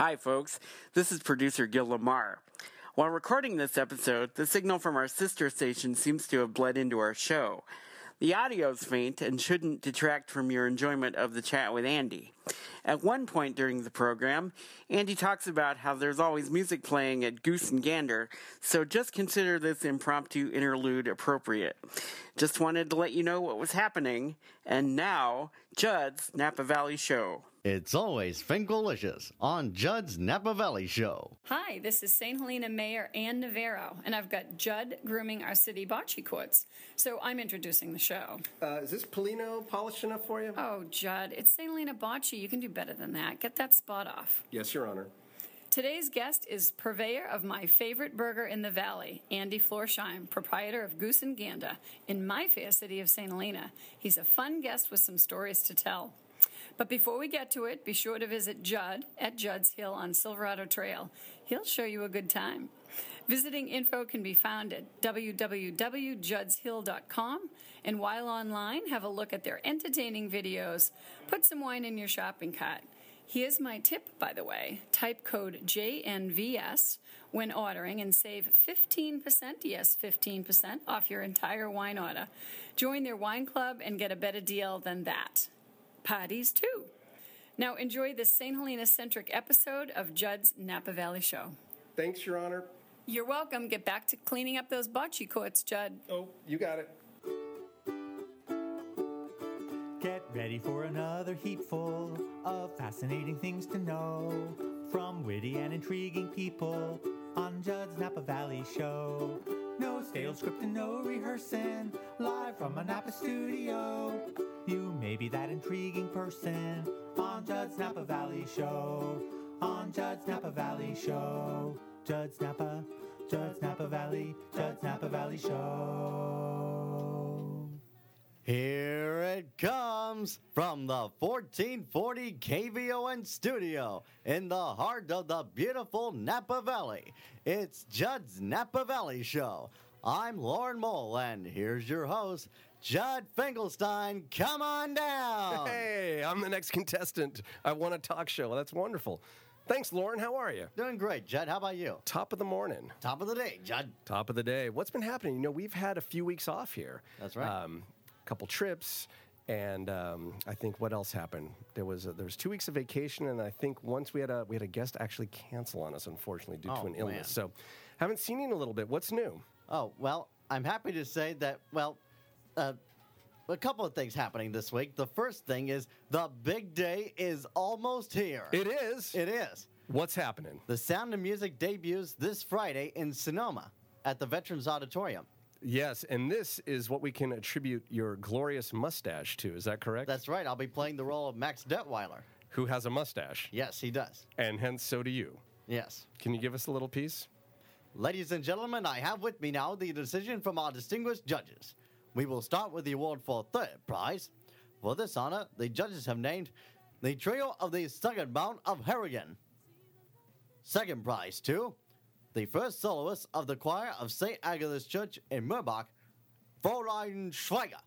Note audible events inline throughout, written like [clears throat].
Hi, folks. This is producer Gil Lamar. While recording this episode, the signal from our sister station seems to have bled into our show. The audio's faint and shouldn't detract from your enjoyment of the chat with Andy. At one point during the program, Andy talks about how there's always music playing at Goose and Gander, so just consider this impromptu interlude appropriate. Just wanted to let you know what was happening, and now, Judd's Napa Valley Show. It's always Finkelicious on Judd's Napa Valley Show. Hi, this is St. Helena Mayor Ann Nevero, and I've got Judd grooming our city bocce courts. So I'm introducing the show. Uh, is this pallino polished enough for you? Oh, Judd, it's St. Helena Bocce. You can do better than that. Get that spot off. Yes, Your Honor. Today's guest is purveyor of my favorite burger in the valley, Andy Florsheim, proprietor of Goose and Gander in my fair city of St. Helena. He's a fun guest with some stories to tell. But before we get to it, be sure to visit Judd at Judd's Hill on Silverado Trail. He'll show you a good time. Visiting info can be found at www.juddshill.com. And while online, have a look at their entertaining videos. Put some wine in your shopping cart. Here's my tip, by the way. Type code JNVS when ordering and save 15%, yes, 15% off your entire wine order. Join their wine club and get a better deal than that. Parties, too. Now, enjoy this St. Helena centric episode of Judd's Napa Valley Show. Thanks, Your Honor. You're welcome. Get back to cleaning up those bocce courts, Judd. Oh, you got it. Get ready for another heapful of fascinating things to know from witty and intriguing people on Judd's Napa Valley Show. No stale script and no rehearsing, live from a Napa studio. You may be that intriguing person on Judd's Napa Valley Show. On Judd's Napa Valley Show. Judd's Napa, Judd's Napa Valley, Judd's Napa Valley Show. Here it comes from the 1440 KVON studio in the heart of the beautiful Napa Valley. It's Judd's Napa Valley Show. I'm Lauren Mole, and here's your host, Judd Finkelstein. Come on down. Hey, I'm the next contestant. I won a talk show. That's wonderful. Thanks, Lauren. How are you? Doing great, Judd. How about you? Top of the morning. Top of the day, Judd. Top of the day. What's been happening? You know, we've had a few weeks off here. That's right. Um, couple trips, and um, I think what else happened? There was a, there was two weeks of vacation, and I think once we had a we had a guest actually cancel on us, unfortunately, due Oh, to an illness. man. So, haven't seen you in a little bit. What's new? Oh, well, I'm happy to say that, well, uh, a couple of things happening this week. The first thing is the big day is almost here. It is. It is. What's happening? The Sound of Music debuts this Friday in Sonoma at the Veterans Auditorium. Yes, and this is what we can attribute your glorious mustache to. Is that correct? That's right. I'll be playing the role of Max Detweiler. Who has a mustache, Yes, he does. and hence so do you. Yes. Can you give us a little piece? Ladies and gentlemen, I have with me now the decision from our distinguished judges. We will start with the award for third prize. For this honor, the judges have named the trio of the Second Mount of Harrigan. Second prize to the first soloist of the choir of St. Agatha's Church in Murbach, Fräulein Schweiger.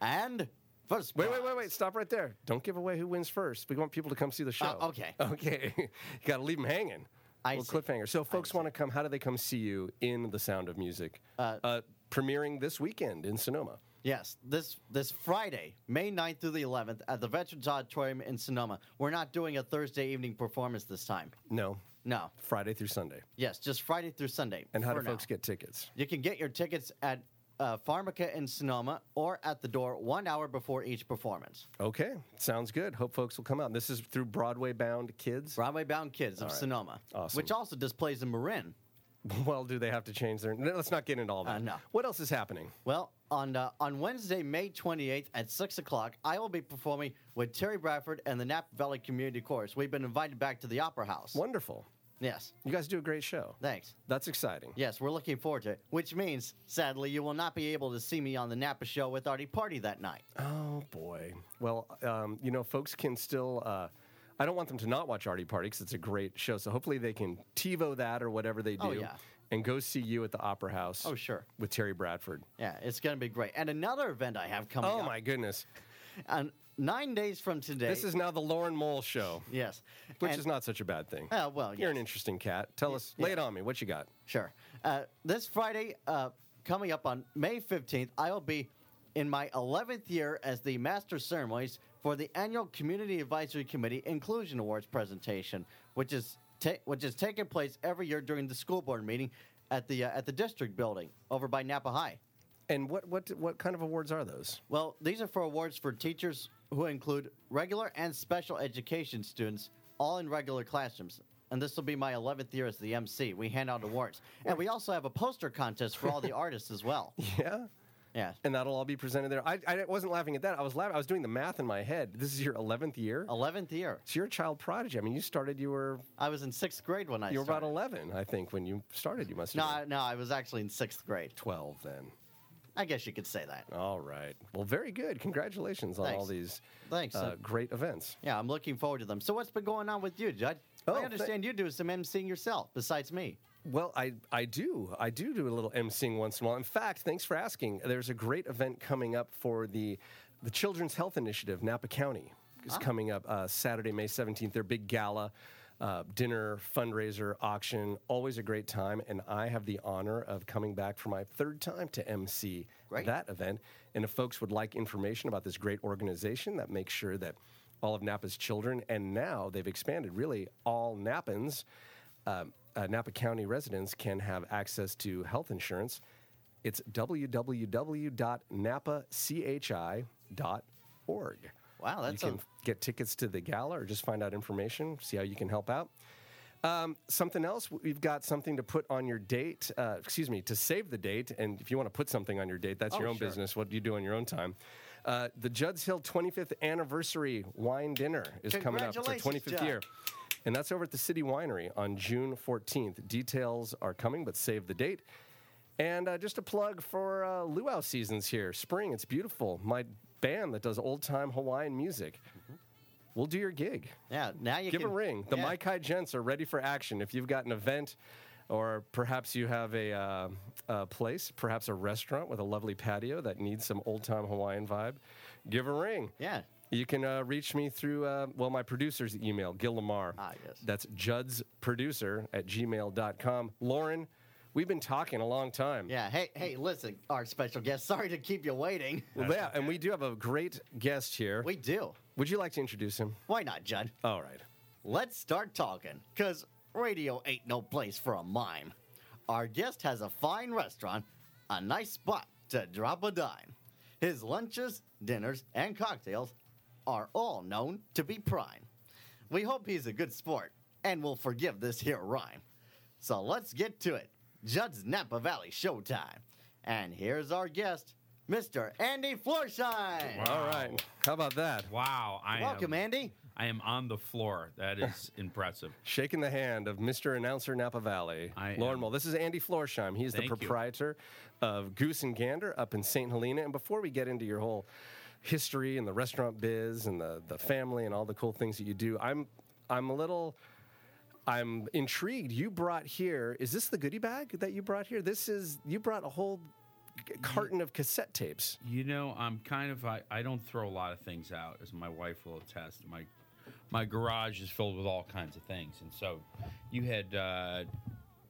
And first Wait, wait, wait, wait. Stop right there. Don't give away who wins first. We want people to come see the show. Uh, okay. [laughs] Okay. you got to leave them hanging. I cliffhanger. So, folks want to come. How do they come see you in The Sound of Music? Uh, premiering this weekend in Sonoma. Yes, this this Friday, May 9th through the 11th, at the Veterans Auditorium in Sonoma. We're not doing a Thursday evening performance this time. No, No. Friday through Sunday. Yes, just Friday through Sunday. And how do folks now. get tickets? You can get your tickets at uh, Pharmaca in Sonoma or at the door one hour before each performance. Okay, sounds good. Hope folks will come out. This is through Broadway Bound Kids. Broadway Bound Kids of right. Sonoma, Awesome. which also displays in Marin. [laughs] Well, do they have to change their? Let's not get into all that. Uh, no. What else is happening? Well, on uh, on Wednesday, May 28th at 6 o'clock, I will be performing with Terry Bradford and the Napa Valley Community Chorus. We've been invited back to the Opera House. Wonderful. Yes, You guys do a great show. thanks. That's exciting. Yes, we're looking forward to it. Which means, sadly, you will not be able to see me on the Napa show with Artie Party that night. Oh boy. Well, um, you know, folks can still. Uh, I don't want them to not watch Artie Party because it's a great show. So hopefully they can TiVo that or whatever they do, Oh, yeah. and go see you at the Opera House. Oh, sure. With Terry Bradford. Yeah, it's going to be great. And another event I have coming up. Oh up. my goodness. On nine days from today. This is now the Lauren Mole show, yes, which And- is not such a bad thing. Uh, well, You're an interesting cat. Tell us, lay it on me. What you got? Sure. Uh, this Friday, uh, coming up on May 15th, I will be in my 11th year as the Master Ceremonies for the annual Community Advisory Committee Inclusion Awards presentation, which is ta- which is taking place every year during the school board meeting at the uh, at the district building over by Napa High. And what what what kind of awards are those? Well, these are for awards for teachers who include regular and special education students, all in regular classrooms. And this will be my 11th year as the MC. We hand out awards. And we also have a poster contest for all the [laughs] artists as well. Yeah. Yeah. And that'll all be presented there. I, I wasn't laughing at that. I was laughing. I was doing the math in my head. This is your 11th year. 11th year. So you're a child prodigy. I mean, you started. You were I was in sixth grade when I you were about 11, I think, when you started. You must No, have I, no, I was actually in sixth grade. 12 then. I guess you could say that. All right. Well, very good. Congratulations on all these Thanks. uh, Uh, great events. Yeah, I'm looking forward to them. So, what's been going on with you, Judd? Oh, I understand you do some emceeing yourself, besides me. Well, I, I do. I do do a little emceeing once in a while. In fact, thanks for asking. There's a great event coming up for the the Children's Health Initiative, Napa County, is coming up uh, Saturday, May 17th. Their big gala, uh, dinner, fundraiser, auction. Always a great time. And I have the honor of coming back for my third time to MC Great. that event. And if folks would like information about this great organization that makes sure that all of Napa's children, and now they've expanded really all Napans, um, uh, Napa County residents can have access to health insurance. It's www.napachi.org. Wow, that's you can a- get tickets to the gala or just find out information, see how you can help out. Um, something else, we've got something to put on your date, uh, excuse me, to save the date. And if you want to put something on your date, that's your Oh, own sure. business. What do you do on your own time? Uh, the Judd's Hill 25th anniversary wine dinner is coming up. It's our 25th Judd. year. And that's over at the City Winery on June 14th. Details are coming, but save the date. And uh, just a plug for uh, luau seasons here. Spring, it's beautiful. My band that does old time Hawaiian music. We'll do your gig. Yeah, now you Give can a ring. The yeah. Mai Kai Gents are ready for action. If you've got an event, or perhaps you have a, uh, a place, perhaps a restaurant with a lovely patio that needs some old time Hawaiian vibe, give a ring. Yeah. You can uh, reach me through, uh, well, my producer's email, Gil Lamar. Ah, yes. That's judsproducer at gmail.com. Lauren, we've been talking a long time. Yeah. Hey, hey, listen, our special guest. Sorry to keep you waiting. [laughs] Well, yeah, and we do have a great guest here. We do. Would you like to introduce him? Why not, Judd? All right. Let's start talking, because radio ain't no place for a mime. Our guest has a fine restaurant, a nice spot to drop a dime. His lunches, dinners, and cocktails are all known to be prime. We hope he's a good sport and will forgive this here rhyme. So let's get to it. Judd's Napa Valley Showtime. And here's our guest, Mr. Andy Florsheim. All right. How about that? Wow, I Welcome, am, Andy. I am on the floor. That is [laughs] impressive. Shaking the hand of Mr. Announcer Napa Valley, I Lauren am. Mull. This is Andy Florsheim. He's Thank the you. proprietor of Goose and Gander up in St. Helena. And before we get into your whole history and the restaurant biz and the, the family and all the cool things that you do, I'm I'm a little I'm intrigued. You brought here, is this the goodie bag that you brought here? This is you brought a whole carton of cassette tapes. You know, I'm kind of I, I don't throw a lot of things out, as my wife will attest. My my garage is filled with all kinds of things, and so you had uh,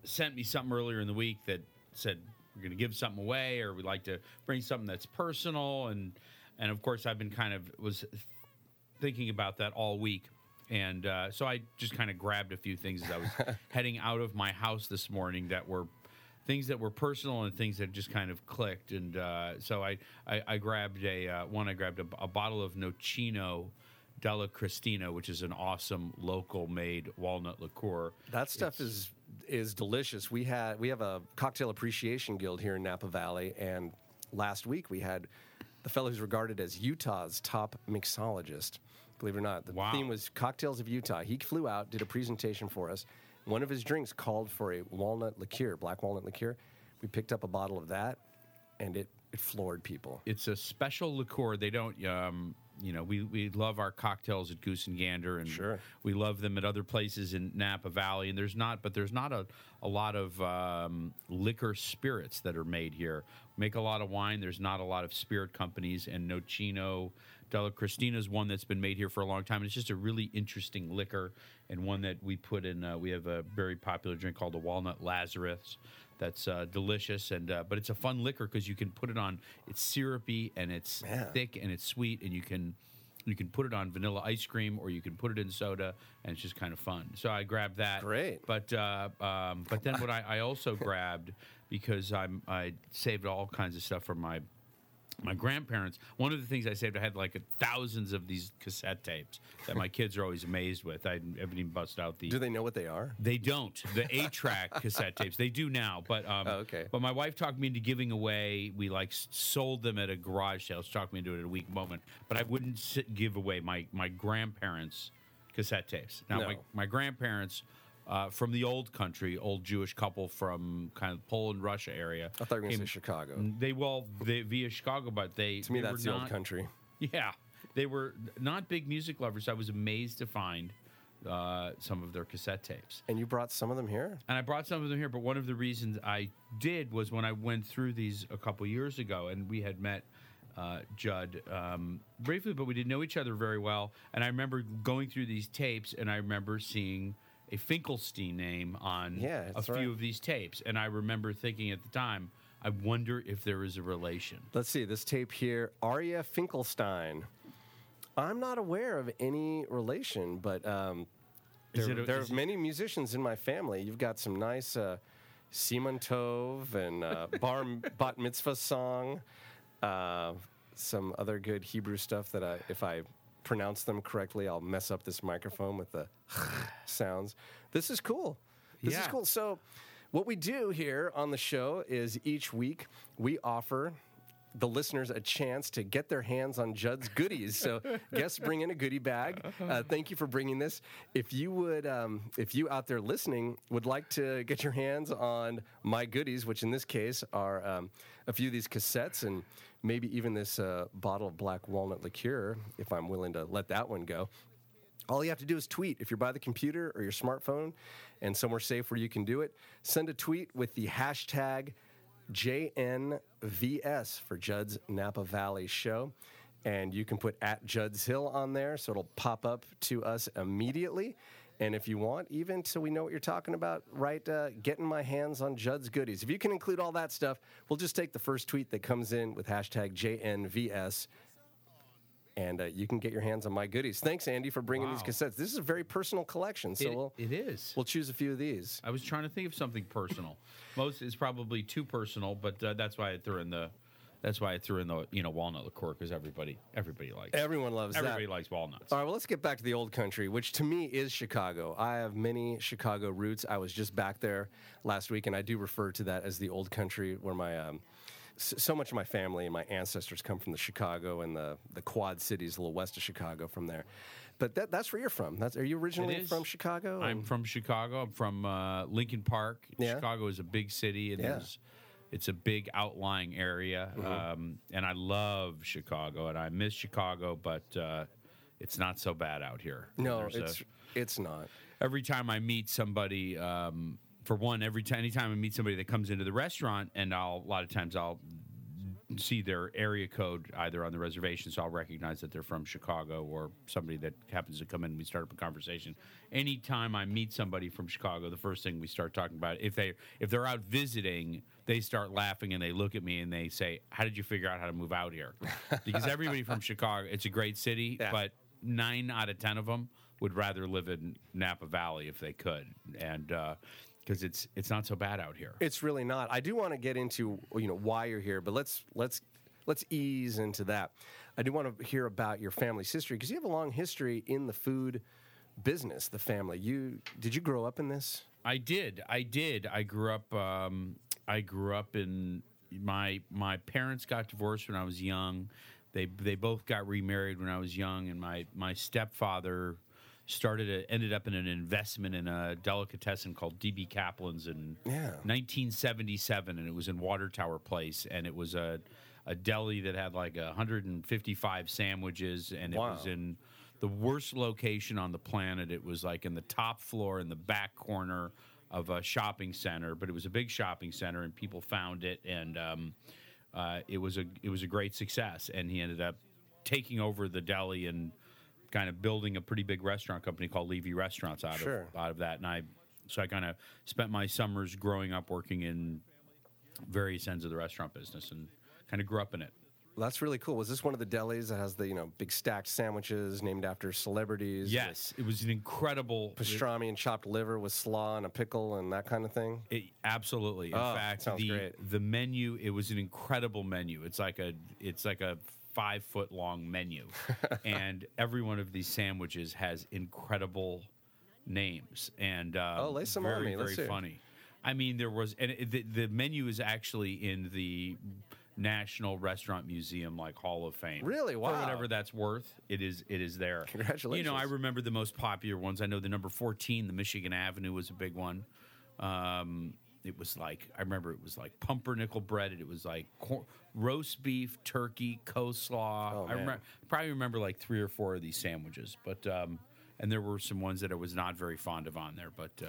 sent me something earlier in the week that said we're going to give something away, or we'd like to bring something that's personal, and and of course I've been kind of was thinking about that all week. And uh, so I just kind of grabbed a few things as I was [laughs] heading out of my house this morning that were things that were personal and things that just kind of clicked. And uh, so I, I, I grabbed a uh, one. I grabbed a, a bottle of Nocino Della Cristina, which is an awesome local made walnut liqueur. That stuff is is delicious. We had we have a cocktail appreciation guild here in Napa Valley, and last week we had the fellow who's regarded as Utah's top mixologist. Believe it or not, the Wow. theme was cocktails of Utah. He flew out, did a presentation for us. One of his drinks called for a walnut liqueur, black walnut liqueur. We picked up a bottle of that, and it it floored people. It's a special liqueur. They don't, um, you know, we, we love our cocktails at Goose and Gander, and Sure. we love them at other places in Napa Valley. And there's not, but there's not a, a lot of um, liquor spirits that are made here. Make a lot of wine. There's not a lot of spirit companies, and Nocino Della Cristina is one that's been made here for a long time. And it's just a really interesting liquor and one that we put in. Uh, we have a very popular drink called the Walnut Lazarus. That's uh, delicious, and uh, but it's a fun liquor because you can put it on. It's syrupy and it's thick and it's sweet, and you can you can put it on vanilla ice cream or you can put it in soda, and it's just kind of fun. So I grabbed that. Great. But uh, um, but then what I, I also grabbed because I'm I saved all kinds of stuff from my my grandparents. One of the things I saved, I had like thousands of these cassette tapes that my kids are always amazed with. I haven't even busted out the. Do they know what they are? They don't. The eight track [laughs] cassette tapes. They do now, but um, Oh, okay. But my wife talked me into giving away. We like sold them at a garage sale. She talked me into it at a weak moment, but I wouldn't sit, give away my my grandparents' cassette tapes. Now my No. my grandparents. Uh, from the old country, old Jewish couple from kind of Poland, Russia area. I thought you were going to say Chicago. They well, they, via Chicago, but they To me, they that's the not, old country. [laughs] Yeah, they were not big music lovers. I was amazed to find uh, some of their cassette tapes. And you brought some of them here? And I brought some of them here, but one of the reasons I did was when I went through these a couple years ago, and we had met uh, Judd um, briefly, but we didn't know each other very well. And I remember going through these tapes, and I remember seeing a Finkelstein name on Yeah, a few right. of these tapes, and I remember thinking at the time, I wonder if there is a relation. Let's see this tape here. Arya Finkelstein. I'm not aware of any relation, but um, there, a- there are many musicians in my family. You've got some nice uh, Siman Tov and uh, [laughs] Bar Bat Mitzvah song, uh, some other good Hebrew stuff that I, if I pronounce them correctly, I'll mess up this microphone with the [laughs] sounds. This is cool. This is cool. So, what we do here on the show is each week we offer the listeners a chance to get their hands on Judd's goodies. So [laughs] guests bring in a goodie bag. Uh, thank you for bringing this. If you would, um, if you out there listening would like to get your hands on my goodies, which in this case are um, a few of these cassettes and maybe even this uh, bottle of black walnut liqueur, if I'm willing to let that one go. All you have to do is tweet. If you're by the computer or your smartphone and somewhere safe where you can do it, send a tweet with the hashtag JNVS for Judd's Napa Valley Show. And you can put at Judd's Hill on there so it'll pop up to us immediately. And if you want, even so we know what you're talking about, right? uh, getting my hands on Judd's goodies. If you can include all that stuff, we'll just take the first tweet that comes in with hashtag JNVS and uh, you can get your hands on my goodies. Thanks, Andy, for bringing Wow. these cassettes. This is a very personal collection, so It- we'll it is. we'll choose a few of these. I was trying to think of something personal. [laughs] Most is probably too personal, but uh, that's why I threw in the. That's why I threw in the you know walnut liqueur because everybody everybody likes Everyone loves everybody that. likes walnuts. All right, well, let's get back to the old country, which to me is Chicago. I have many Chicago roots. I was just back there last week, and I do refer to that as the old country, where my um, so much of my family and my ancestors come from the Chicago and the the Quad Cities, a little west of Chicago, from there. But that, that's where you're from. That's are you originally from Chicago? I'm from Chicago. I'm from uh, Lincoln Park. Yeah. Chicago is a big city, and Yeah. it's a big outlying area. Mm-hmm. Um, and I love Chicago, and I miss Chicago, but uh, it's not so bad out here. no, There's a- it's it's not. every time I meet somebody, um, for one, every time anytime I meet somebody that comes into the restaurant, and I'll a lot of times I'll see their area code either on the reservation, so I'll recognize that they're from Chicago or somebody that happens to come in. and We start up a conversation. Anytime I meet somebody from Chicago, the first thing we start talking about if they if they're out visiting, they start laughing and they look at me and they say, "How did you figure out how to move out here?" [laughs] Because everybody from Chicago, it's a great city, Yeah. but nine out of ten of them would rather live in Napa Valley if they could, and uh, because it's it's not so bad out here. It's really not. I do want to get into you know why you're here, but let's let's let's ease into that. I do want to hear about your family's history because you have a long history in the food business. The family. You did you grow up in this? I did. I did. I grew up. Um, I grew up in my my parents got divorced when I was young. They they both got remarried when I was young, and my my stepfather started a, ended up in an investment in a delicatessen called DB Kaplan's in Yeah. 1977, and it was in Water Tower Place, and it was a a deli that had like 155 sandwiches, and it was in the worst location on the planet. It was like in the top floor in the back corner of a shopping center, but it was a big shopping center, and people found it, and um, uh, it was a it was a great success. And he ended up taking over the deli and kind of building a pretty big restaurant company called Levy Restaurants out Sure. of out of that. And I so I kind of spent my summers growing up working in various ends of the restaurant business and kind of grew up in it. That's really cool. Was this one of the delis that has the you know big stacked sandwiches named after celebrities? Yes, it was an incredible pastrami and chopped liver with slaw and a pickle and that kind of thing. It, absolutely. In Oh, fact, the great. the menu it was an incredible menu. It's like a it's like a five foot long menu, [laughs] and every one of these sandwiches has incredible names. And um, Oh, lay some on very me. Let's very it. funny. I mean, there was and it, the the menu is actually in the National Restaurant Museum like Hall of Fame. Really? For Wow. whatever that's worth, it is it is there. Congratulations. You know, I remember the most popular ones. I know the number 14, the Michigan Avenue was a big one. Um, it was like I remember it was like pumpernickel bread. and It was like cor- roast beef, turkey, coleslaw. Oh, I remember, probably remember like three or four of these sandwiches, but um, and there were some ones that I was not very fond of on there. But uh,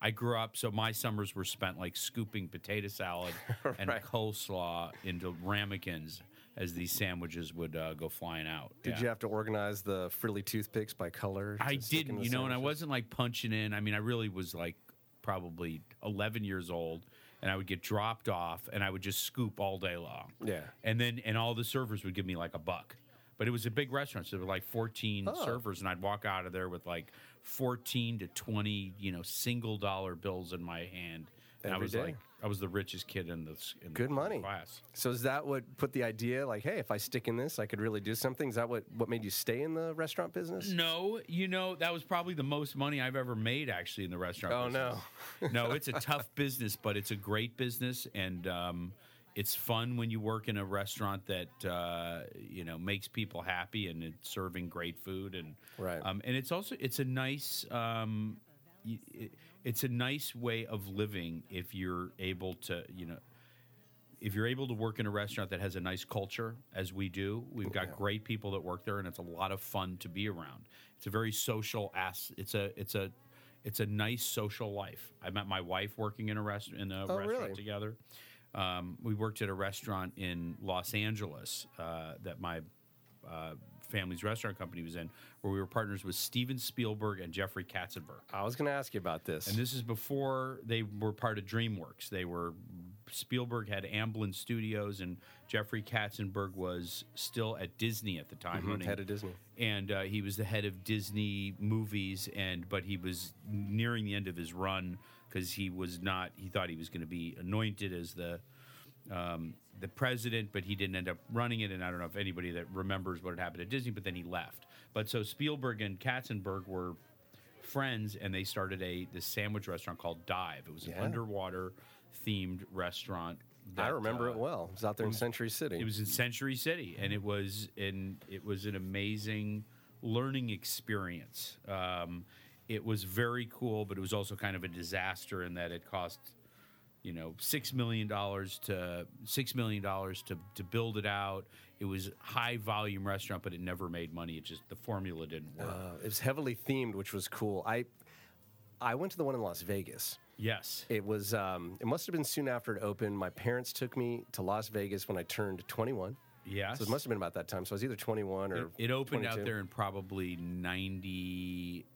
I grew up, so my summers were spent like scooping potato salad [laughs] and coleslaw into ramekins as these sandwiches would uh, go flying out. Did Yeah. you have to organize the frilly toothpicks by color? I to stick in didn't, you know, and I wasn't like punching in. I mean, I really was like probably 11 years old, and I would get dropped off, and I would just scoop all day long. Yeah. and then and all the servers would give me like a buck. But it was a big restaurant, so there were like 14 Oh. servers, and I'd walk out of there with like 14 to 20, you know, single dollar bills in my hand. And I was day. like, I was the richest kid in the in Good the money. class. So is that what put the idea like, hey, if I stick in this, I could really do something? Is that what what made you stay in the restaurant business? No, you know that was probably the most money I've ever made actually in the restaurant. Oh, no. business. no, it's a tough [laughs] business, but it's a great business, and um, it's fun when you work in a restaurant that uh, you know makes people happy and it's serving great food, and Right. um, and it's also it's a nice. Um, it, it's a nice way of living if you're able to, you know, if you're able to work in a restaurant that has a nice culture, as we do, we've got great people that work there, and it's a lot of fun to be around. It's a very social ass. It's a it's a it's a nice social life. I met my wife working in a rest in a Oh, restaurant really? together. Um, we worked at a restaurant in Los Angeles uh, that my uh, family's restaurant company was in, where we were partners with Steven Spielberg and Jeffrey Katzenberg. I was going to ask you about this. And this is before they were part of DreamWorks. They were Spielberg had Amblin Studios, and Jeffrey Katzenberg was still at Disney at the time, Mm-hmm. head of Disney. and uh, he was the head of Disney movies. And but he was nearing the end of his run because he was not. He thought he was going to be anointed as the um, the president, but he didn't end up running it. And I don't know if anybody that remembers what had happened at Disney, but then he left. But so Spielberg and Katzenberg were friends, and they started a this sandwich restaurant called Dive. It was an Yeah. underwater themed restaurant. I remember uh, it well. It was out there in Century City. It was in Century City, and it was in it was an amazing learning experience. Um, it was very cool, but it was also kind of a disaster in that it cost you know six million dollars to six million dollars to to build it out. It was high volume restaurant, but it never made money. It just the formula didn't work. Uh, it was heavily themed, which was cool. I I went to the one in Las Vegas. yes, It was. Um, it must have been soon after it opened. My parents took me to Las Vegas when I turned 21. yes. So it must have been about that time. So I was either 21 or It, it opened out there in probably ninety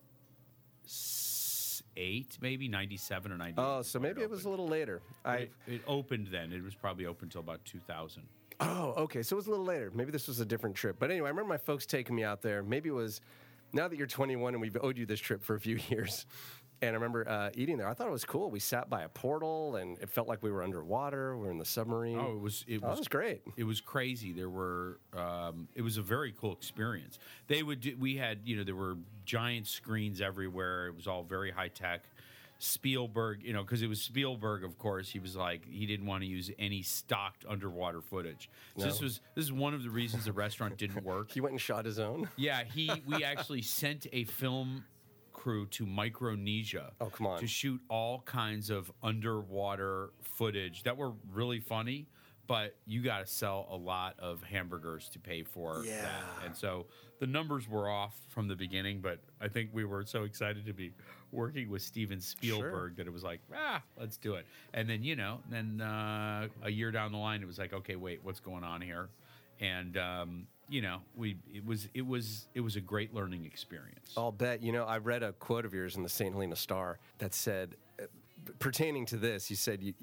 eight, maybe ninety seven or ninety. Oh, so maybe it was a little later. I It, it opened then. It was probably open until about 2000. Oh, okay. So it was a little later. Maybe this was a different trip. But anyway, I remember my folks taking me out there. Maybe it was now that you're 21 and we've owed you this trip for a few [laughs] years. And I remember uh, eating there. I thought it was cool. We sat by a portal and it felt like we were underwater. We were in the submarine. Oh, it was it Oh, was, was great. It was crazy. There were um, it was a very cool experience. They would do, we had you know there were giant screens everywhere. It was all very high tech. Spielberg, you know, because it was Spielberg, of course. He was like he didn't want to use any stocked underwater footage. So this was this is one of the reasons the restaurant didn't [laughs] work. He went and shot his own. Yeah, he we actually sent a film crew to Micronesia. Oh, come on. To shoot all kinds of underwater footage that were really funny, but you got to sell a lot of hamburgers to pay for Yeah. that. And so the numbers were off from the beginning, but I think we were so excited to be working with Steven Spielberg that it was like, ah, let's do it. And then, you know, then uh, a year down the line, it was like, okay, wait, what's going on here? And um, you know, we it was it was it was a great learning experience. I'll bet. You know, I read a quote of yours in the St. Helena Star that said, uh, pertaining to this, you said you,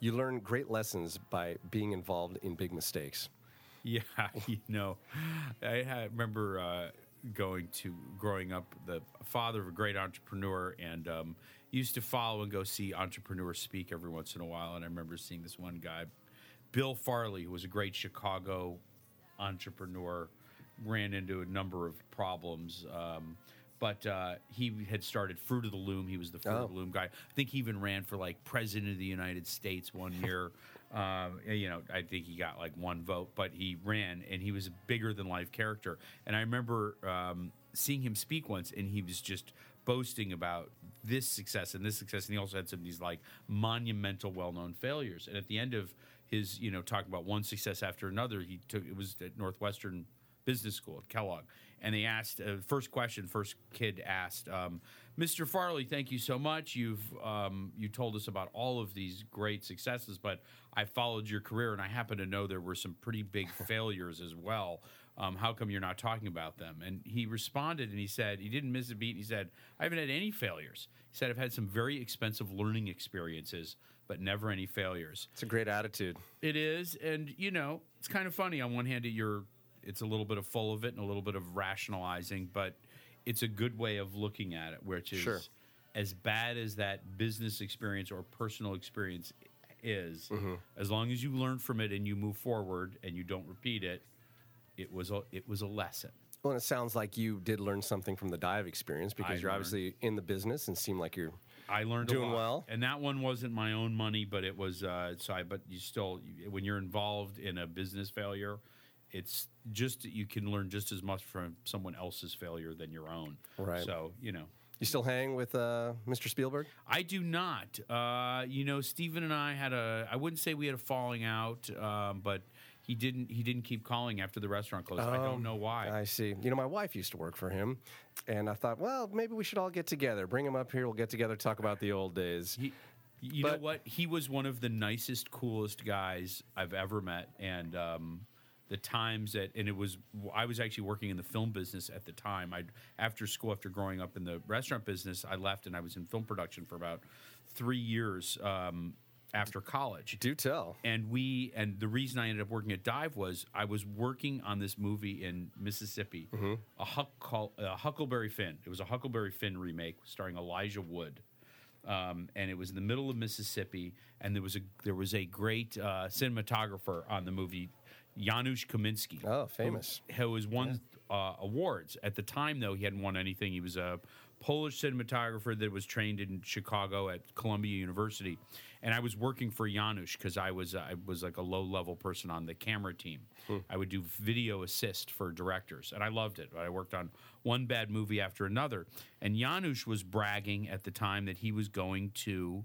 you learn great lessons by being involved in big mistakes. [laughs] Yeah, [laughs] you know, I, I remember uh, going to growing up, the father of a great entrepreneur, and um, used to follow and go see entrepreneurs speak every once in a while. And I remember seeing this one guy, Bill Farley, who was a great Chicago entrepreneur, ran into a number of problems. Um, but uh, he had started Fruit of the Loom. He was the Fruit of Oh. the Loom guy. I think he even ran for like president of the United States one [laughs] year. um, you know, I think he got like one vote, but he ran, and he was a bigger than life character. And I remember um, seeing him speak once, and he was just boasting about this success and this success, and he also had some of these like monumental, well-known failures. And at the end of his, you know, talking about one success after another, he took it was at Northwestern business school at Kellogg, and they asked uh, first question. First kid asked, um, "Mr. Farley, thank you so much. You've um, you told us about all of these great successes, but I followed your career, and I happen to know there were some pretty big [laughs] failures as well. Um, how come you're not talking about them?" And he responded, and he said he didn't miss a beat. He said, "I haven't had any failures." He said, "I've had some very expensive learning experiences." But never any failures. It's a great attitude. It is, and you know, it's kind of funny. On one hand, you're it's a little bit of full of it and a little bit of rationalizing, but it's a good way of looking at it, which is Sure. as bad as that business experience or personal experience is. Mm-hmm. As long as you learn from it and you move forward and you don't repeat it, it was a it was a lesson. Well, and it sounds like you did learn something from the dive experience because I you're learned. obviously in the business and seem like you're I learned Doing a lot. well. and that one wasn't my own money, but it was. Uh, so I, but you still, when you're involved in a business failure, it's just that you can learn just as much from someone else's failure than your own. Right. So you know, You still hang with uh, Mr. Spielberg? I do not. Uh, you know, Stephen and I had a. I wouldn't say we had a falling out, um, but he didn't. He didn't keep calling after the restaurant closed. I don't know why. I see. You know, my wife used to work for him, and I thought, well, maybe we should all get together. Bring him up here. We'll get together, talk about the old days. He, you know what? He was one of the nicest, coolest guys I've ever met, and um, the times that and it was I was actually working in the film business at the time. I after school, after growing up in the restaurant business, I left and I was in film production for about three years um, after college. Do tell. And we and the reason I ended up working at Dive was I was working on this movie in Mississippi, a, Huck, call, a Huckleberry Finn. It was a Huckleberry Finn remake starring Elijah Wood, um, and it was in the middle of Mississippi. And there was a there was a great uh, cinematographer on the movie, Janusz Kaminski. Oh, famous. Who has won uh, awards at the time? Though he hadn't won anything. He was a Polish cinematographer that was trained in Chicago at Columbia University, and I was working for Janusz because I was I was like a low level person on the camera team. I would do video assist for directors, and I loved it. I worked on one bad movie after another, and Janusz was bragging at the time that he was going to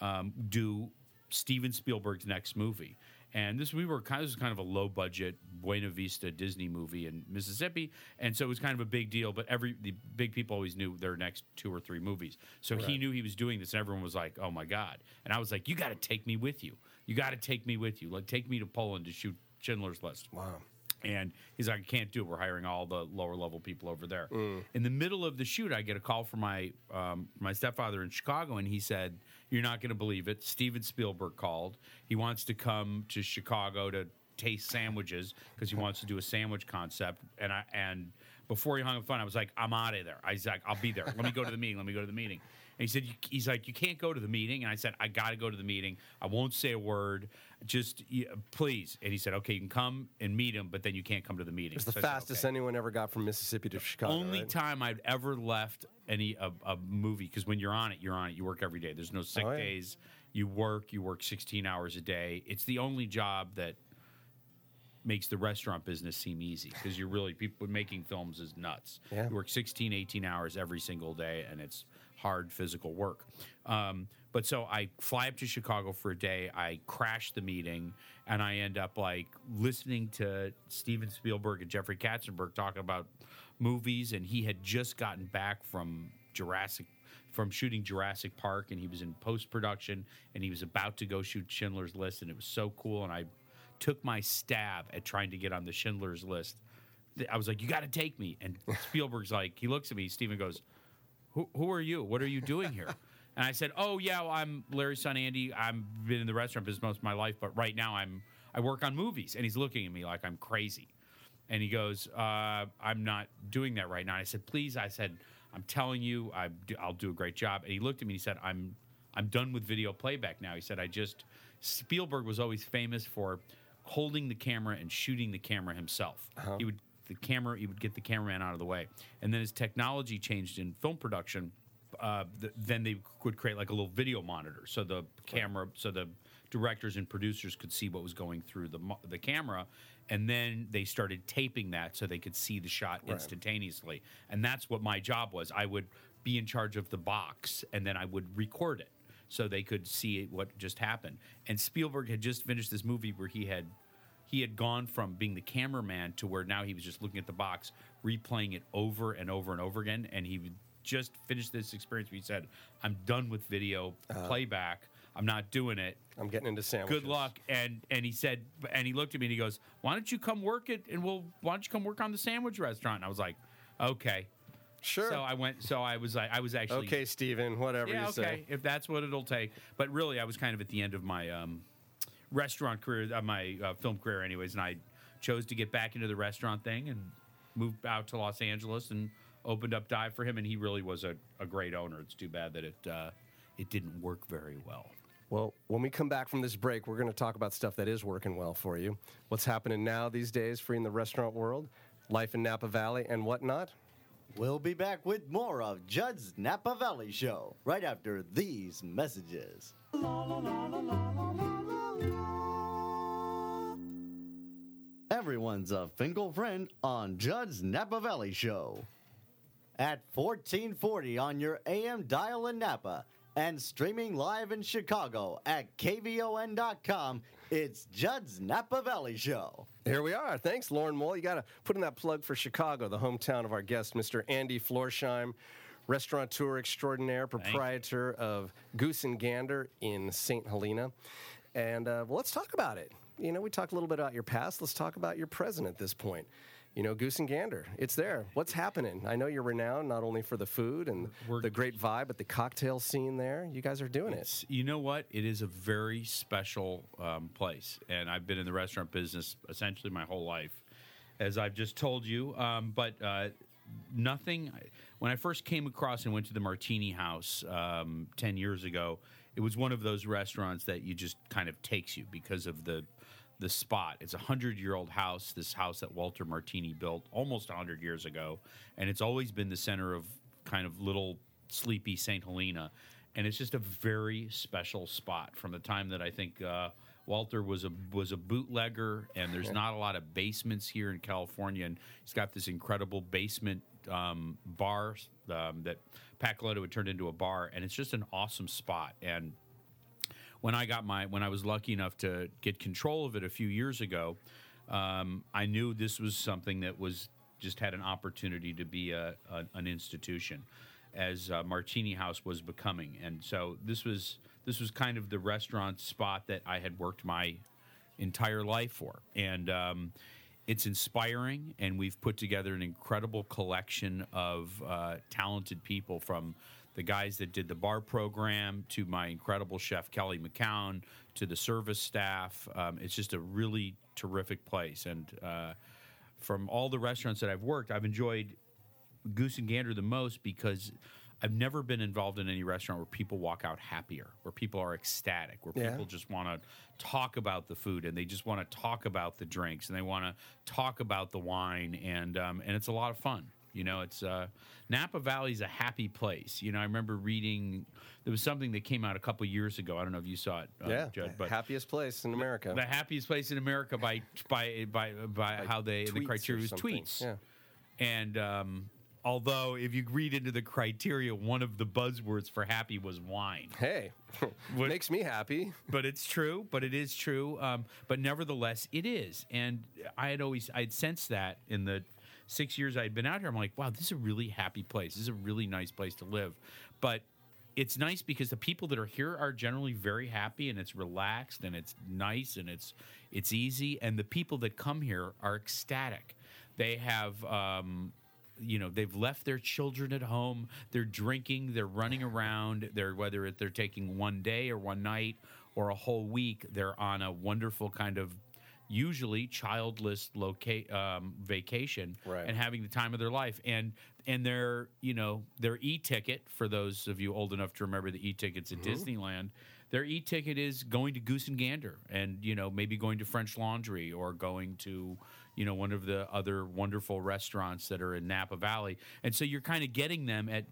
um, do Steven Spielberg's next movie. And this we were kind of, this was kind of a low budget Buena Vista Disney movie in Mississippi, and so it was kind of a big deal. But every the big people always knew their next two or three movies, so he knew he was doing this, and everyone was like, "Oh my god!" And I was like, "You got to take me with you. You got to take me with you. Like take me to Poland to shoot Schindler's List." Wow. And he's like, I can't do it. We're hiring all the lower level people over there. In the middle of the shoot, I get a call from my um, my stepfather in Chicago, and he said, "You're not going to believe it. Steven Spielberg called. He wants to come to Chicago to taste sandwiches because he wants to do a sandwich concept." And I and before he hung up the phone, I was like, "I'm out of there." I was like, "I'll be there. Let me go to the meeting. Let me go to the meeting." And he said, "He's like, you can't go to the meeting." And I said, "I got to go to the meeting. I won't say a word. Just yeah, please." And he said, "Okay, you can come and meet him, but then you can't come to the meeting." It's the So I said, fastest "Okay." anyone ever got from Mississippi to Chicago. Only right? time I've ever left any a, a movie because when you're on it, you're on it. You work every day. There's no sick Oh, yeah. days. You work. You work 16 hours a day. It's the only job that makes the restaurant business seem easy because you're really people making films is nuts. Yeah. You work 16, 18 hours every single day, and it's hard physical work. Um, but so I fly up to Chicago for a day. I crash the meeting, and I end up like listening to Steven Spielberg and Jeffrey Katzenberg talking about movies, and he had just gotten back from Jurassic. From shooting Jurassic Park, and he was in post production, and he was about to go shoot Schindler's List, and it was so cool. And I took my stab at trying to get on the Schindler's List I was like, you got to take me. And [laughs] Spielberg's like, he looks at me. Steven goes, who, who are you? What are you doing here? [laughs] And I said, oh yeah, well, I'm Larry's son Andy. I've been in the restaurant business most of my life, but right now I'm I work on movies. And he's looking at me like I'm crazy. And he goes, uh, I'm not doing that right now. And I said, please. I said, I'm telling you, I do, I'll do a great job. And he looked at me and he said, I'm I'm done with video playback now. He said, I just Spielberg was always famous for holding the camera and shooting the camera himself. He would the camera he would get the cameraman out of the way. And then as technology changed in film production, uh, th- then they would create like a little video monitor, so the camera, so the directors and producers could see what was going through the mo- the camera, and then they started taping that so they could see the shot instantaneously. And that's what my job was. I would be in charge of the box, and then I would record it so they could see what just happened. And Spielberg had just finished this movie where he had he had gone from being the cameraman to where now he was just looking at the box, replaying it over and over and over again. And he would just finished this experience where he said, I'm done with video playback. I'm not doing it. I'm getting into sandwiches. Good luck. And and he said, and he looked at me and he goes, Why don't you come work it and we'll why don't you come work on the sandwich restaurant? And I was like, Okay. Sure. So I went so I was like I was actually okay, Steven, whatever yeah, you okay, say. if that's what it'll take. But really, I was kind of at the end of my um, restaurant career, uh, my uh, film career, anyways, and I chose to get back into the restaurant thing and moved out to Los Angeles and opened up Dive for him, and he really was a, a great owner. It's too bad that it uh, it didn't work very well. Well, when we come back from this break, we're going to talk about stuff that is working well for you. What's happening now these days for you in the restaurant world, life in Napa Valley, and whatnot. We'll be back with more of Judd's Napa Valley Show right after these messages. Everyone's a Finkel friend on Judd's Napa Valley Show. At 1440 on your AM dial in Napa and streaming live in Chicago at KVON.com, it's Judd's Napa Valley Show. Here we are. Thanks, Lauren Mole. You got to put in that plug for Chicago, the hometown of our guest, Mr. Andy Florsheim, restaurateur extraordinaire, proprietor of Goose and Gander in St. Helena. And uh, well, let's talk about it. You know, we talked a little bit about your past. Let's talk about your present at this point. You know, Goose and Gander, it's there. What's happening? I know you're renowned not only for the food and We're- the great vibe, but the cocktail scene there. You guys are doing it. You know what? It is a very special um, place, and I've been in the restaurant business essentially my whole life, as I've just told you. Um, but uh, nothing. When I first came across and went to the Martini House um, ten years ago, it was one of those restaurants that you just kind of takes you because of the the spot. It's a hundred year old house. This house that Walter Martini built almost a hundred years ago, and it's always been the center of kind of little sleepy St. Helena, and it's just a very special spot from the time that I think. Uh, Walter was a was a bootlegger, and there's not a lot of basements here in California. And he's got this incredible basement um, bar um, that Pat Kuleto had turned into a bar, and it's just an awesome spot. And when I got my when I was lucky enough to get control of it a few years ago, um, I knew this was something that was just had an opportunity to be a, a an institution, as uh, Martini House was becoming, and so this was this was kind of the restaurant spot that I had worked my entire life for, and um, it's inspiring. And we've put together an incredible collection of uh, talented people from the guys that did the bar program to my incredible chef Kelly McCown to the service staff. Um, it's just a really terrific place, and uh, from all the restaurants that I've worked, I've enjoyed Goose and Gander the most because I've never been involved in any restaurant where people walk out happier, where people are ecstatic, where Yeah. people just want to talk about the food and they just want to talk about the drinks and they want to talk about the wine and um, and it's a lot of fun. You know, it's uh, Napa Valley's a happy place. You know, I remember reading there was something that came out a couple years ago. I don't know if you saw it, uh, yeah, Judd, but happiest place in America. the happiest place in America by by by by, how they the criteria was tweets. Yeah. And um, although if you read into the criteria, one of the buzzwords for happy was wine. Hey, [laughs] What- makes me happy. But it's true. But it is true. Um, but nevertheless, it is. And I had always I had sensed that in the six years I had been out here. I'm like, wow, this is a really happy place. This is a really nice place to live. But it's nice because the people that are here are generally very happy and it's relaxed and it's nice and it's it's easy and the people that come here are ecstatic. They have. Um, you know they've left their children at home they're drinking they're running around they're whether they're taking one day or one night or a whole week they're on a wonderful kind of usually childless loca- um, vacation Right. and having the time of their life and and their you know their e-ticket for those of you old enough to remember the e-tickets at disneyland their e-ticket is going to goose and gander and you know maybe going to french laundry or going to you know one of the other wonderful restaurants that are in napa valley. And so you're kind of getting them at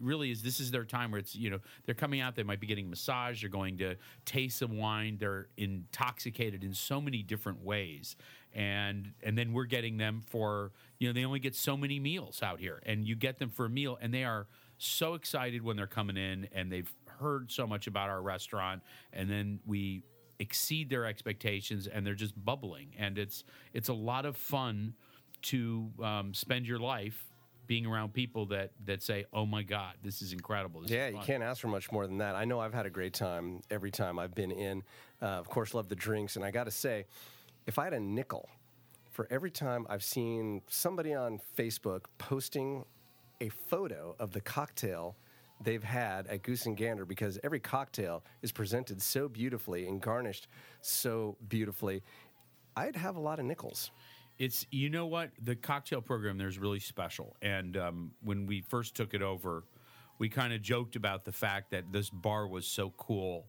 really is this is their time where it's you know they're coming out they might be getting massage they're going to taste some wine they're intoxicated in so many different ways. And and then we're getting them for you know they only get so many meals out here. And you get them for a meal and they are so excited when they're coming in and they've heard so much about our restaurant. And then we exceed their expectations and they're just bubbling and it's it's a lot of fun to um, spend your life being around people that that say oh my god this is incredible This is Yeah, you can't ask for much more than that. I know I've had a great time every time I've been in. Uh, of course, love the drinks, and I got to say, if I had a nickel for every time I've seen somebody on Facebook posting a photo of the cocktail they've had at Goose and Gander, because every cocktail is presented so beautifully and garnished so beautifully, I'd have a lot of nickels. It's you know what the cocktail program there's really special, and um, when we first took it over, we kind of joked about the fact that this bar was so cool.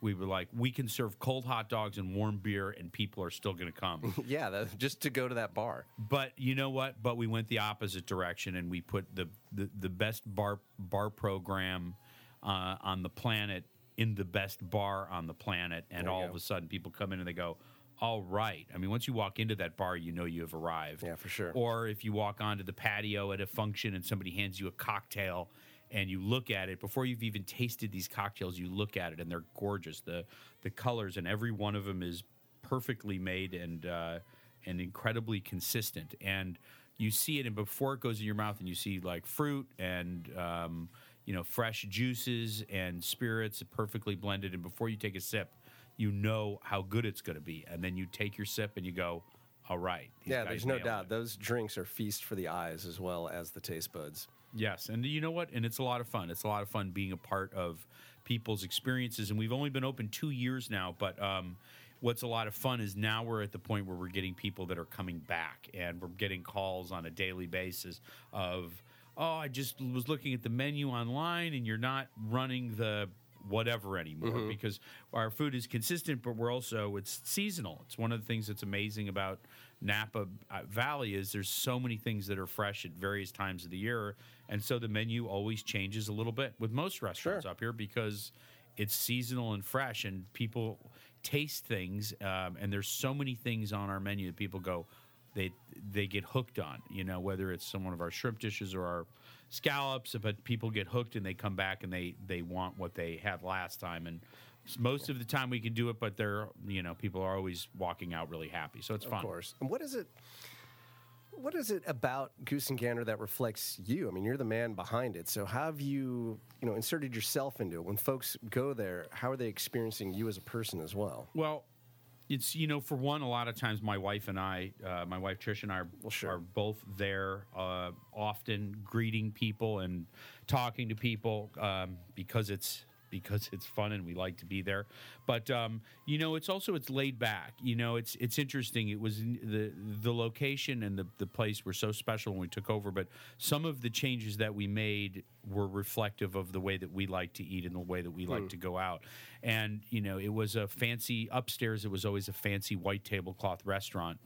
We were like, we can serve cold hot dogs and warm beer, and people are still going to come. [laughs] Yeah, that, just to go to that bar. but you know what? But we went the opposite direction, and we put the the, the best bar bar program uh, on the planet in the best bar on the planet, and all go. of a sudden, people come in and they go. All right. I mean, once you walk into that bar, you know you have arrived. Yeah, for sure. Or if you walk onto the patio at a function and somebody hands you a cocktail and you look at it before you've even tasted these cocktails, you look at it and they're gorgeous. The the colors and every one of them is perfectly made and uh, and incredibly consistent. And you see it, and before it goes in your mouth, and you see like fruit and um, you know fresh juices and spirits perfectly blended. And before you take a sip, you know how good it's going to be. And then you take your sip and you go, "All right." Yeah, there's no doubt. it." Those drinks are feast for the eyes as well as the taste buds. Yes, and you know what? And it's a lot of fun. It's a lot of fun being a part of people's experiences. And we've only been open two years now, but um, what's a lot of fun is now we're at the point where we're getting people that are coming back, and we're getting calls on a daily basis of, "Oh, I just was looking at the menu online, and you're not running the." whatever anymore because our food is consistent but we're also it's seasonal it's one of the things that's amazing about napa uh, valley is there's so many things that are fresh at various times of the year and so the menu always changes a little bit with most restaurants Sure. up here because it's seasonal and fresh and people taste things um, and there's so many things on our menu that people go they they get hooked on you know whether it's some one of our shrimp dishes or our scallops but people get hooked and they come back and they they want what they had last time and most of the time we can do it but they're you know people are always walking out really happy so it's fun Of course. And what is it? What is it about Goose and Gander that reflects you? I mean, you're the man behind it. So how have you, you know, inserted yourself into it? When folks go there, how are they experiencing you as a person as well? Well, it's you know, for one, a lot of times my wife and I, uh, my wife Trish and I, are, sure. are both there uh, often, greeting people and talking to people um, because it's because it's fun and we like to be there. But um, you know, it's also it's laid back. You know, it's it's interesting. It was the the location and the the place were so special when we took over. But some of the changes that we made were reflective of the way that we like to eat and the way that we like to go out. And you know, it was a fancy upstairs. It was always a fancy white tablecloth restaurant.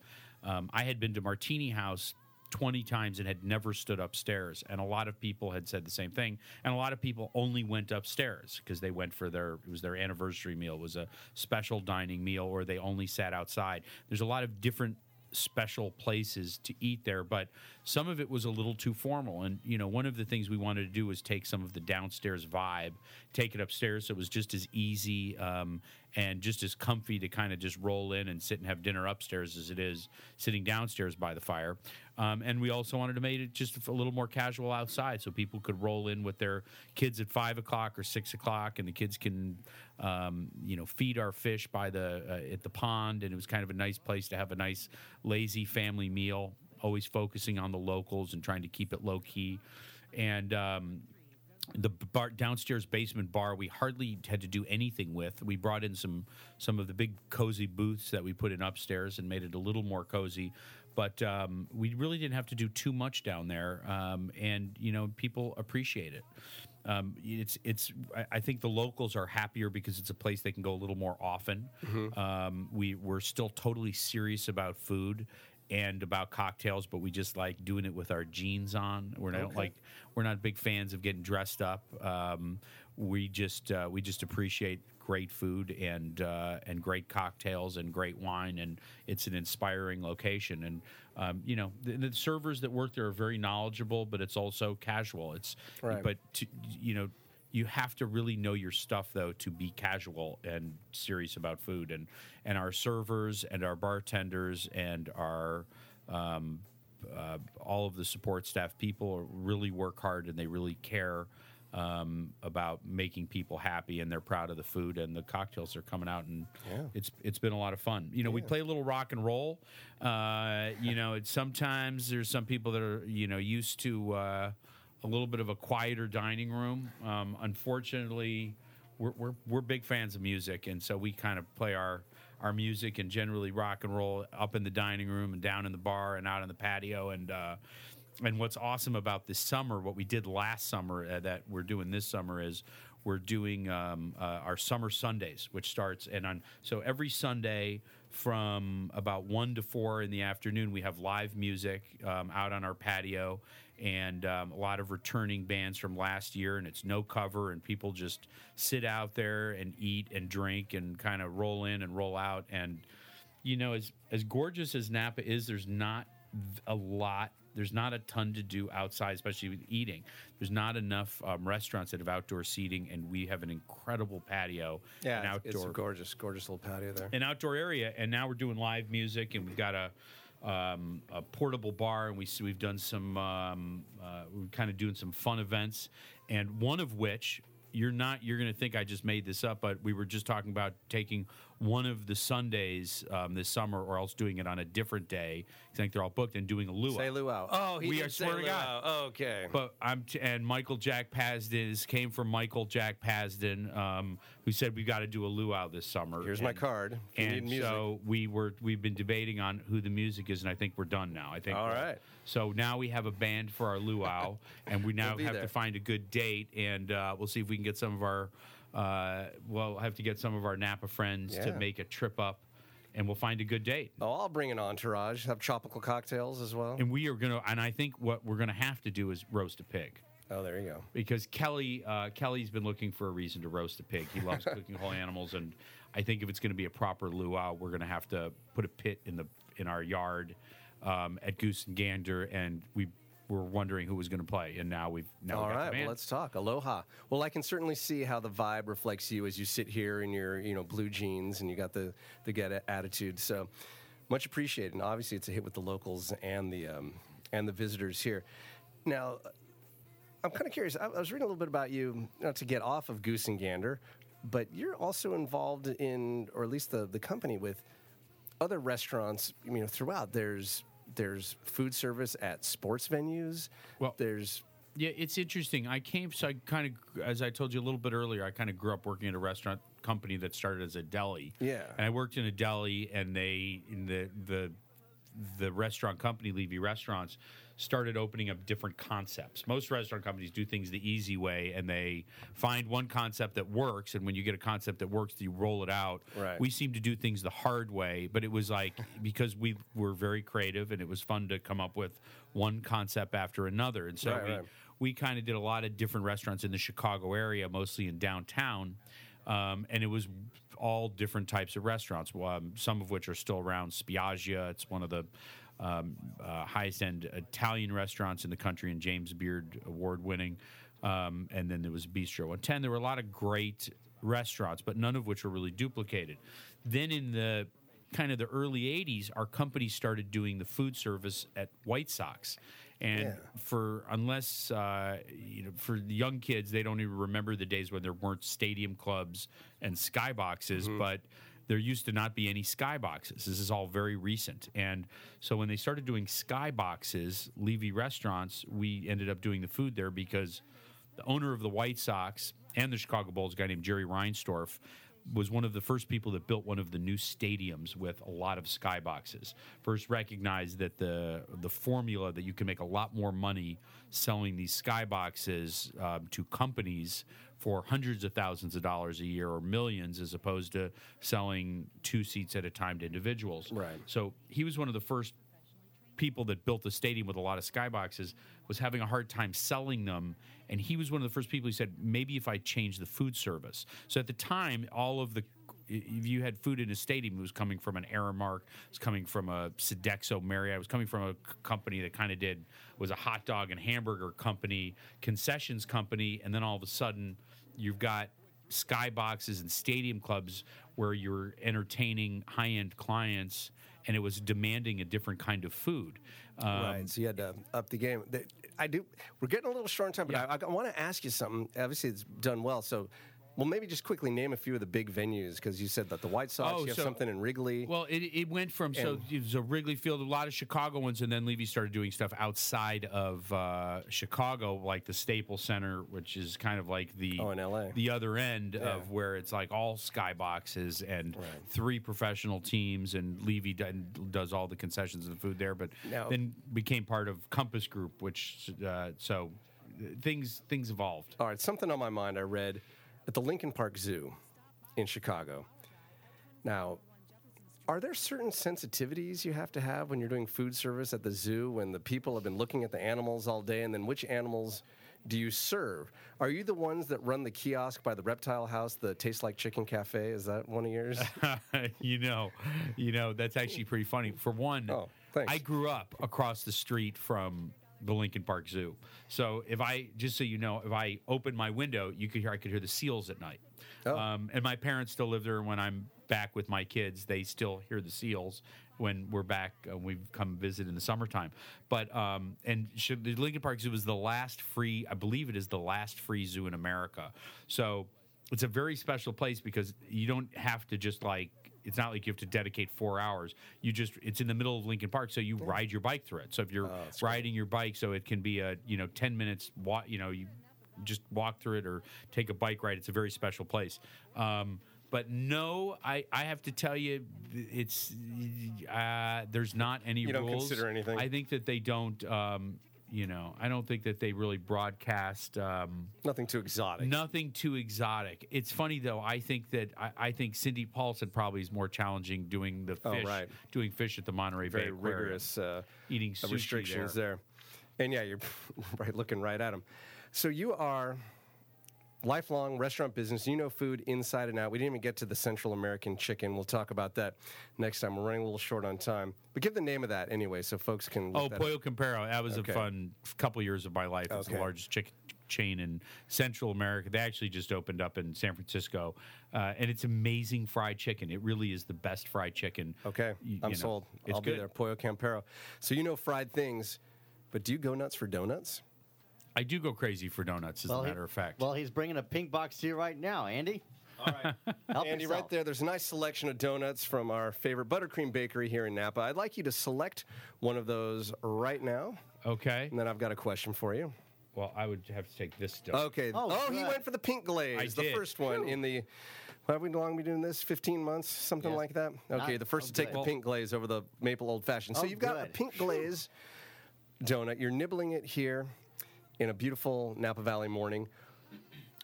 Um, I had been to Martini House 20 times and had never stood upstairs. And a lot of people had said the same thing. And a lot of people only went upstairs because they went for their, it was their anniversary meal, it was a special dining meal, or they only sat outside. There's a lot of different special places to eat there, but some of it was a little too formal. And, you know, one of the things we wanted to do was take some of the downstairs vibe, take it upstairs so it was just as easy um, and just as comfy to kind of just roll in and sit and have dinner upstairs as it is sitting downstairs by the fire. Um, and we also wanted to make it just a little more casual outside so people could roll in with their kids at five o'clock or six o'clock and the kids can, um, you know, feed our fish by the, uh, at the pond. And it was kind of a nice place to have a nice, lazy family meal. always focusing on the locals and trying to keep it low key. And um, the bar downstairs basement bar we hardly had to do anything with. We brought in some some of the big cozy booths that we put in upstairs and made it a little more cozy. But um, we really didn't have to do too much down there um, and you know people appreciate it. Um, it's it's I- think the locals are happier because it's a place they can go a little more often. Um, we we're still totally serious about food and about cocktails, but we just like doing it with our jeans on. We're not like we're not big fans of getting dressed up. Um, we just uh, we just appreciate great food and uh, and great cocktails and great wine, and it's an inspiring location. And um, you know the, the servers that work there are very knowledgeable, but it's also casual. It's Right. but to, you know you have to really know your stuff though to be casual and serious about food and and our servers and our bartenders and our um, uh, all of the support staff people really work hard and they really care um, about making people happy and they're proud of the food and the cocktails are coming out and it's it's been a lot of fun. You know, we play a little rock and roll. Uh, you know, it's sometimes there's some people that are you know used to uh, a little bit of a quieter dining room. Um, unfortunately, we're, we're we're big fans of music, and so we kind of play our our music and generally rock and roll up in the dining room and down in the bar and out on the patio and. Uh, and what's awesome about this summer, what we did last summer uh, that we're doing this summer is we're doing um, uh, our summer Sundays, which starts and on so every Sunday from about one to four in the afternoon, we have live music um, out on our patio and um, a lot of returning bands from last year, and it's no cover, and people just sit out there and eat and drink and kind of roll in and roll out and you know, as as gorgeous as Napa is, there's not a lot. There's not a ton to do outside, especially with eating. There's not enough um, restaurants that have outdoor seating, and we have an incredible patio, Yeah, an it's, outdoor a gorgeous, gorgeous little patio there. an outdoor area, and now we're doing live music, and we've got a um, a portable bar, and we we've done some um, uh, we're kind of doing some fun events, and one of which you're not you're going to think I just made this up, but we were just talking about taking one of the Sundays um, this summer, or else doing it on a different day. I think they're all booked, and doing a luau. Say luau. Oh, he We did are- say swear to God. luau. Okay. But I'm t- and Michael Jack Pasden is came from Michael Jack Pasden, um, who said we got to do a luau this summer. Here's my card. If you need And music. so we were we've been debating on who the music is, and I think we're done now. I think. All right. So now we have a band for our luau, [laughs] and we now We'll have there. to find a good date, and uh, we'll see if we can get some of our. Uh, we'll have to get some of our Napa friends to make a trip up, and we'll find a good date. Oh, I'll bring an entourage. Have tropical cocktails as well. And we are gonna, and I think what we're gonna have to do is roast a pig. Oh, there you go. because Kelly uh, Kelly's been looking for a reason to roast a pig. He loves [laughs] cooking whole animals, and I think if it's going to be a proper luau, we're going to have to put a pit in the in our yard um, at Goose and Gander, and we were wondering who was going to play, and now we've now All we right, well, let's talk. Aloha. Well, I can certainly see how the vibe reflects you as you sit here in your, you know, blue jeans and you got the the get attitude. So much appreciated. And obviously, it's a hit with the locals and the um, and the visitors here. Now, I'm kind of curious. I, I was reading a little bit about you, not to get off of Goose and Gander, but you're also involved in, or at least the the company with other restaurants. You know, throughout there's there's food service at sports venues. Well- there's Yeah, it's interesting. I came, so I kind of, as I told you a little bit earlier, I kind of grew up working at a restaurant company that started as a deli. Yeah. and I worked in a deli, and they in the the the restaurant company, Levy Restaurants, started opening up different concepts. Most restaurant companies do things the easy way, and they find one concept that works, and when you get a concept that works, you roll it out. Right. We seem to do things the hard way, but it was like [laughs] because we were very creative, and it was fun to come up with one concept after another, and so Right, we right. we kind of did a lot of different restaurants in the Chicago area, mostly in downtown. Um, and it was all different types of restaurants, um, some of which are still around. Spiaggia, it's one of the um, uh, highest end Italian restaurants in the country, and James Beard award winning. Um, and then there was Bistro 110. There were a lot of great restaurants, but none of which were really duplicated. Then in the kind of the early 80s, our company started doing the food service at White Sox. And Yeah. for unless uh, you know, for the young kids, they don't even remember the days when there weren't stadium clubs and skyboxes. But there used to not be any skyboxes. This is all very recent. And so when they started doing skyboxes, Levy restaurants, we ended up doing the food there because the owner of the White Sox and the Chicago Bulls, a guy named Jerry Reinsdorf, was one of the first people that built one of the new stadiums with a lot of skyboxes. First recognized that the the formula that you can make a lot more money selling these skyboxes um, to companies for hundreds of thousands of dollars a year or millions as opposed to selling two seats at a time to individuals. Right. So he was one of the first people that built the stadium with a lot of skyboxes was having a hard time selling them and he was one of the first people who said maybe if i change the food service so at the time all of the if you had food in a stadium it was coming from an Aramark, it was coming from a Sodexo Marriott, it was coming from a company that kind of did was a hot dog and hamburger company, concessions company, and then all of a sudden you've got skyboxes and stadium clubs where you're entertaining high-end clients and it was demanding a different kind of food. Um, right. So you had to up the game. I do. We're getting a little short on time, but Yeah. I, I want to ask you something. Obviously, it's done well. So, well, maybe just quickly name a few of the big venues because you said that the White Sox. Oh, you have so- something in Wrigley. Well, it, it went from so it was a Wrigley Field, a lot of Chicago ones, and then Levy started doing stuff outside of uh, Chicago, like the Staples Center, which is kind of like the Oh, in LA. the other end of where it's like all skyboxes and three professional teams, and Levy does all the concessions and the food there, but Now- then became part of Compass Group, which uh, so uh, things things evolved. All right, something on my mind. I read at the Lincoln Park Zoo in Chicago. Now, are there certain sensitivities you have to have when you're doing food service at the zoo when the people have been looking at the animals all day and then which animals do you serve? Are you the ones that run the kiosk by the reptile house, the Taste Like Chicken Cafe? Is that one of yours? [laughs] you know, you know that's actually pretty funny. For one, Oh. I grew up across the street from the Lincoln Park Zoo. So if I just so you know, if I open my window, you could hear I could hear the seals at night. Oh. Um, and my parents still live there. And when I'm back with my kids, they still hear the seals when we're back. Uh, we've come visit in the summertime. But um, and should, the Lincoln Park Zoo is the last free. I believe it is the last free zoo in America. So it's a very special place because you don't have to just like it's not like you have to dedicate four hours. You just it's in the middle of Lincoln Park, so you ride your bike through it. So if you're riding your bike, so it can be a you know ten minutes walk. You know you just walk through it or take a bike ride. It's a very special place. Um, but no, I, I have to tell you, it's uh, there's not any You don't rules. consider anything? I think that they don't. Um, you know, I don't think that they really broadcast. Um, Nothing too exotic. Nothing too exotic. It's funny though. I think that I, I think Cindy Paulson probably is more challenging doing the Oh, fish, right. doing fish at the Monterey Bay Very rigorous uh, Eating restrictions there. there. And yeah, you're [laughs] right looking right at them. So you are lifelong restaurant business. You know food inside and out. We didn't even get to the Central American chicken. We'll talk about that next time. We're running a little short on time. But give the name of that anyway so folks can Oh, Pollo up. Campero. That was Okay. a fun couple years of my life. It's the Okay. largest chicken chain in Central America. They actually just opened up in San Francisco, uh, and it's amazing fried chicken. It really is the best fried chicken. Okay, You- I'm you know, sold. It's I'll good. be there. Pollo Campero. So you know fried things, but do you go nuts for donuts? I do go crazy for donuts, as a he- matter of fact. Well, he's bringing a pink box to you right now, Andy. All right. [laughs] Help Andy, yourself. right there, there's a nice selection of donuts from our favorite buttercream bakery here in Napa. I'd like you to select one of those right now, okay. and then I've got a question for you. Well, I would have to take this donut. Okay. Oh, Oh, he went for the pink glaze, I the did. first one in the. How we long we been doing this? 15 months, something Yes. like that. Okay, Not- the first oh, to take good. the pink glaze over the maple old fashioned. So Oh, you've got a pink glaze donut. You're nibbling it here in a beautiful Napa Valley morning.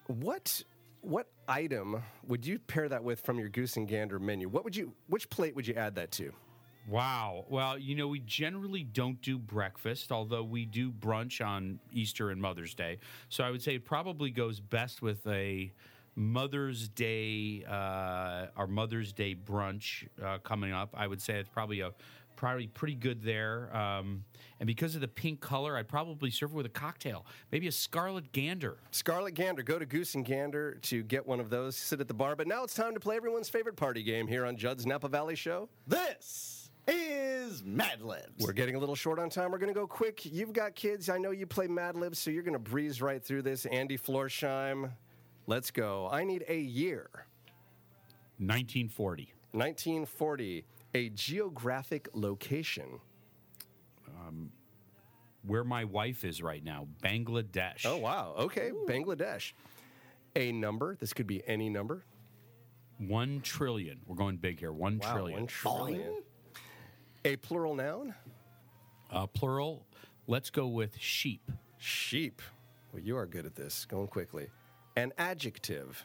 What what item would you pair that with from your goose and gander menu? What would you which plate would you add that to? Wow. Well, you know, we generally don't do breakfast, although we do brunch on Easter and Mother's Day. So I would say it probably goes best with a Mother's Day, uh, our Mother's Day brunch uh, coming up. I would say it's probably a probably pretty good there. Um, and because of the pink color, I'd probably serve it with a cocktail, maybe a Scarlet Gander. Scarlet Gander. Go to Goose and Gander to get one of those. Sit at the bar. But now it's time to play everyone's favorite party game here on Judd's Napa Valley Show. This is Mad Libs. We're getting a little short on time. We're going to go quick. You've got kids. I know you play Mad Libs, so you're going to breeze right through this. Andy Florsheim, let's go. I need a year. 1940. 1940. A geographic location. Um, Where my wife is right now, Bangladesh. Oh, wow. Okay. Bangladesh. A number. This could be any number. One trillion. We're going big here. One Wow, trillion. one trillion. A plural noun. Uh, plural. Let's go with sheep. Sheep. Well, you are good at this. Going quickly. An adjective.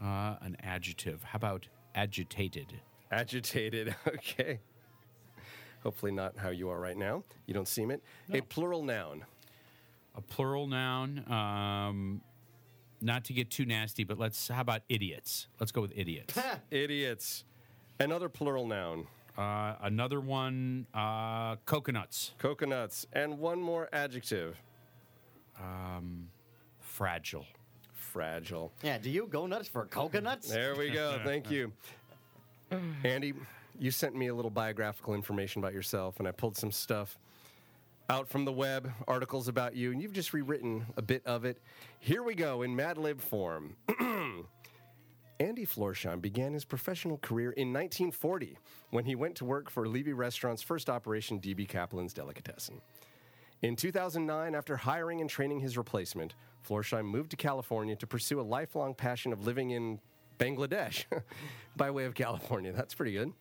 Uh, an adjective. How about agitated? Agitated. [laughs] Okay. Hopefully not how you are right now. You don't seem it. A plural noun. A plural noun. Um, not to get too nasty, but let's. How about idiots? Let's go with idiots. [laughs] Idiots. Another plural noun. uh, another one. Uh, coconuts. Coconuts. And one more adjective. Um, Fragile. Fragile. Yeah, do you go nuts for coconuts? There we go. [laughs] Thank you. Mm. Andy, you sent me a little biographical information about yourself, and I pulled some stuff out from the web, articles about you, and you've just rewritten a bit of it. Here we go in Mad Lib form. [clears throat] Andy Florsheim began his professional career in 1940 when he went to work for Levy Restaurant's first operation, DB Kaplan's Delicatessen. In 2009, after hiring and training his replacement, Florsheim moved to California to pursue a lifelong passion of living in Bangladesh [laughs] by way of California. That's pretty good.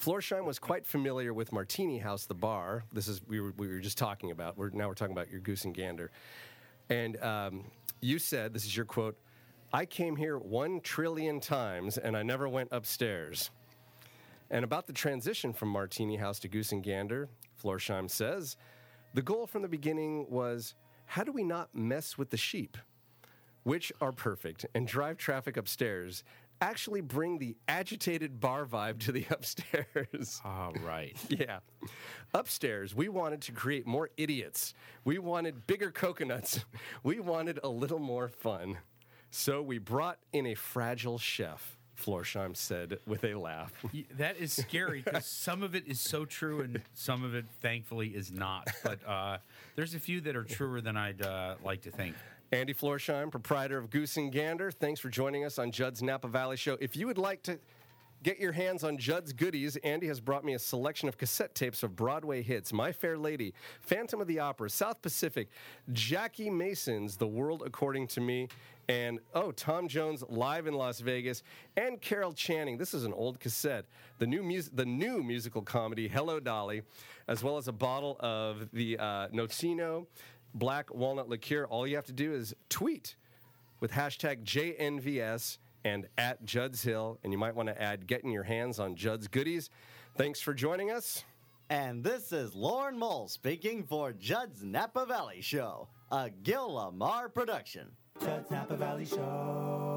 Florsheim was quite familiar with Martini House, the bar. This is we were, we were just talking about. We're, now we're talking about your goose and gander. And um, you said, this is your quote, I came here one trillion times and I never went upstairs. And about the transition from Martini House to Goose and Gander, Florsheim says, the goal from the beginning was how do we not mess with the sheep, which are perfect, and drive traffic upstairs, actually bring the agitated bar vibe to the [laughs] upstairs? All right. [laughs] Yeah. Upstairs, we wanted to create more idiots. We wanted bigger coconuts. [laughs] We wanted a little more fun. So we brought in a fragile chef, Florsheim said with a laugh. That is scary because some of it is so true and some of it, thankfully, is not. But uh, there's a few that are truer than I'd uh, like to think. Andy Florsheim, proprietor of Goose and Gander, thanks for joining us on Judd's Napa Valley Show. If you would like to get your hands on Judd's goodies, Andy has brought me a selection of cassette tapes of Broadway hits My Fair Lady, Phantom of the Opera, South Pacific, Jackie Mason's The World According to Me, and oh, Tom Jones live in Las Vegas, and Carol Channing. This is an old cassette. The new, mus- the new musical comedy Hello Dolly, as well as a bottle of the uh, Nocino black walnut liqueur. All you have to do is tweet with hashtag JNVS and at Judd's Hill, and you might want to add getting your hands on Judd's goodies. Thanks for joining us. And this is Lauren Mole speaking for Judd's Napa Valley Show, a Gil Lamar production. Judd's Napa Valley Show.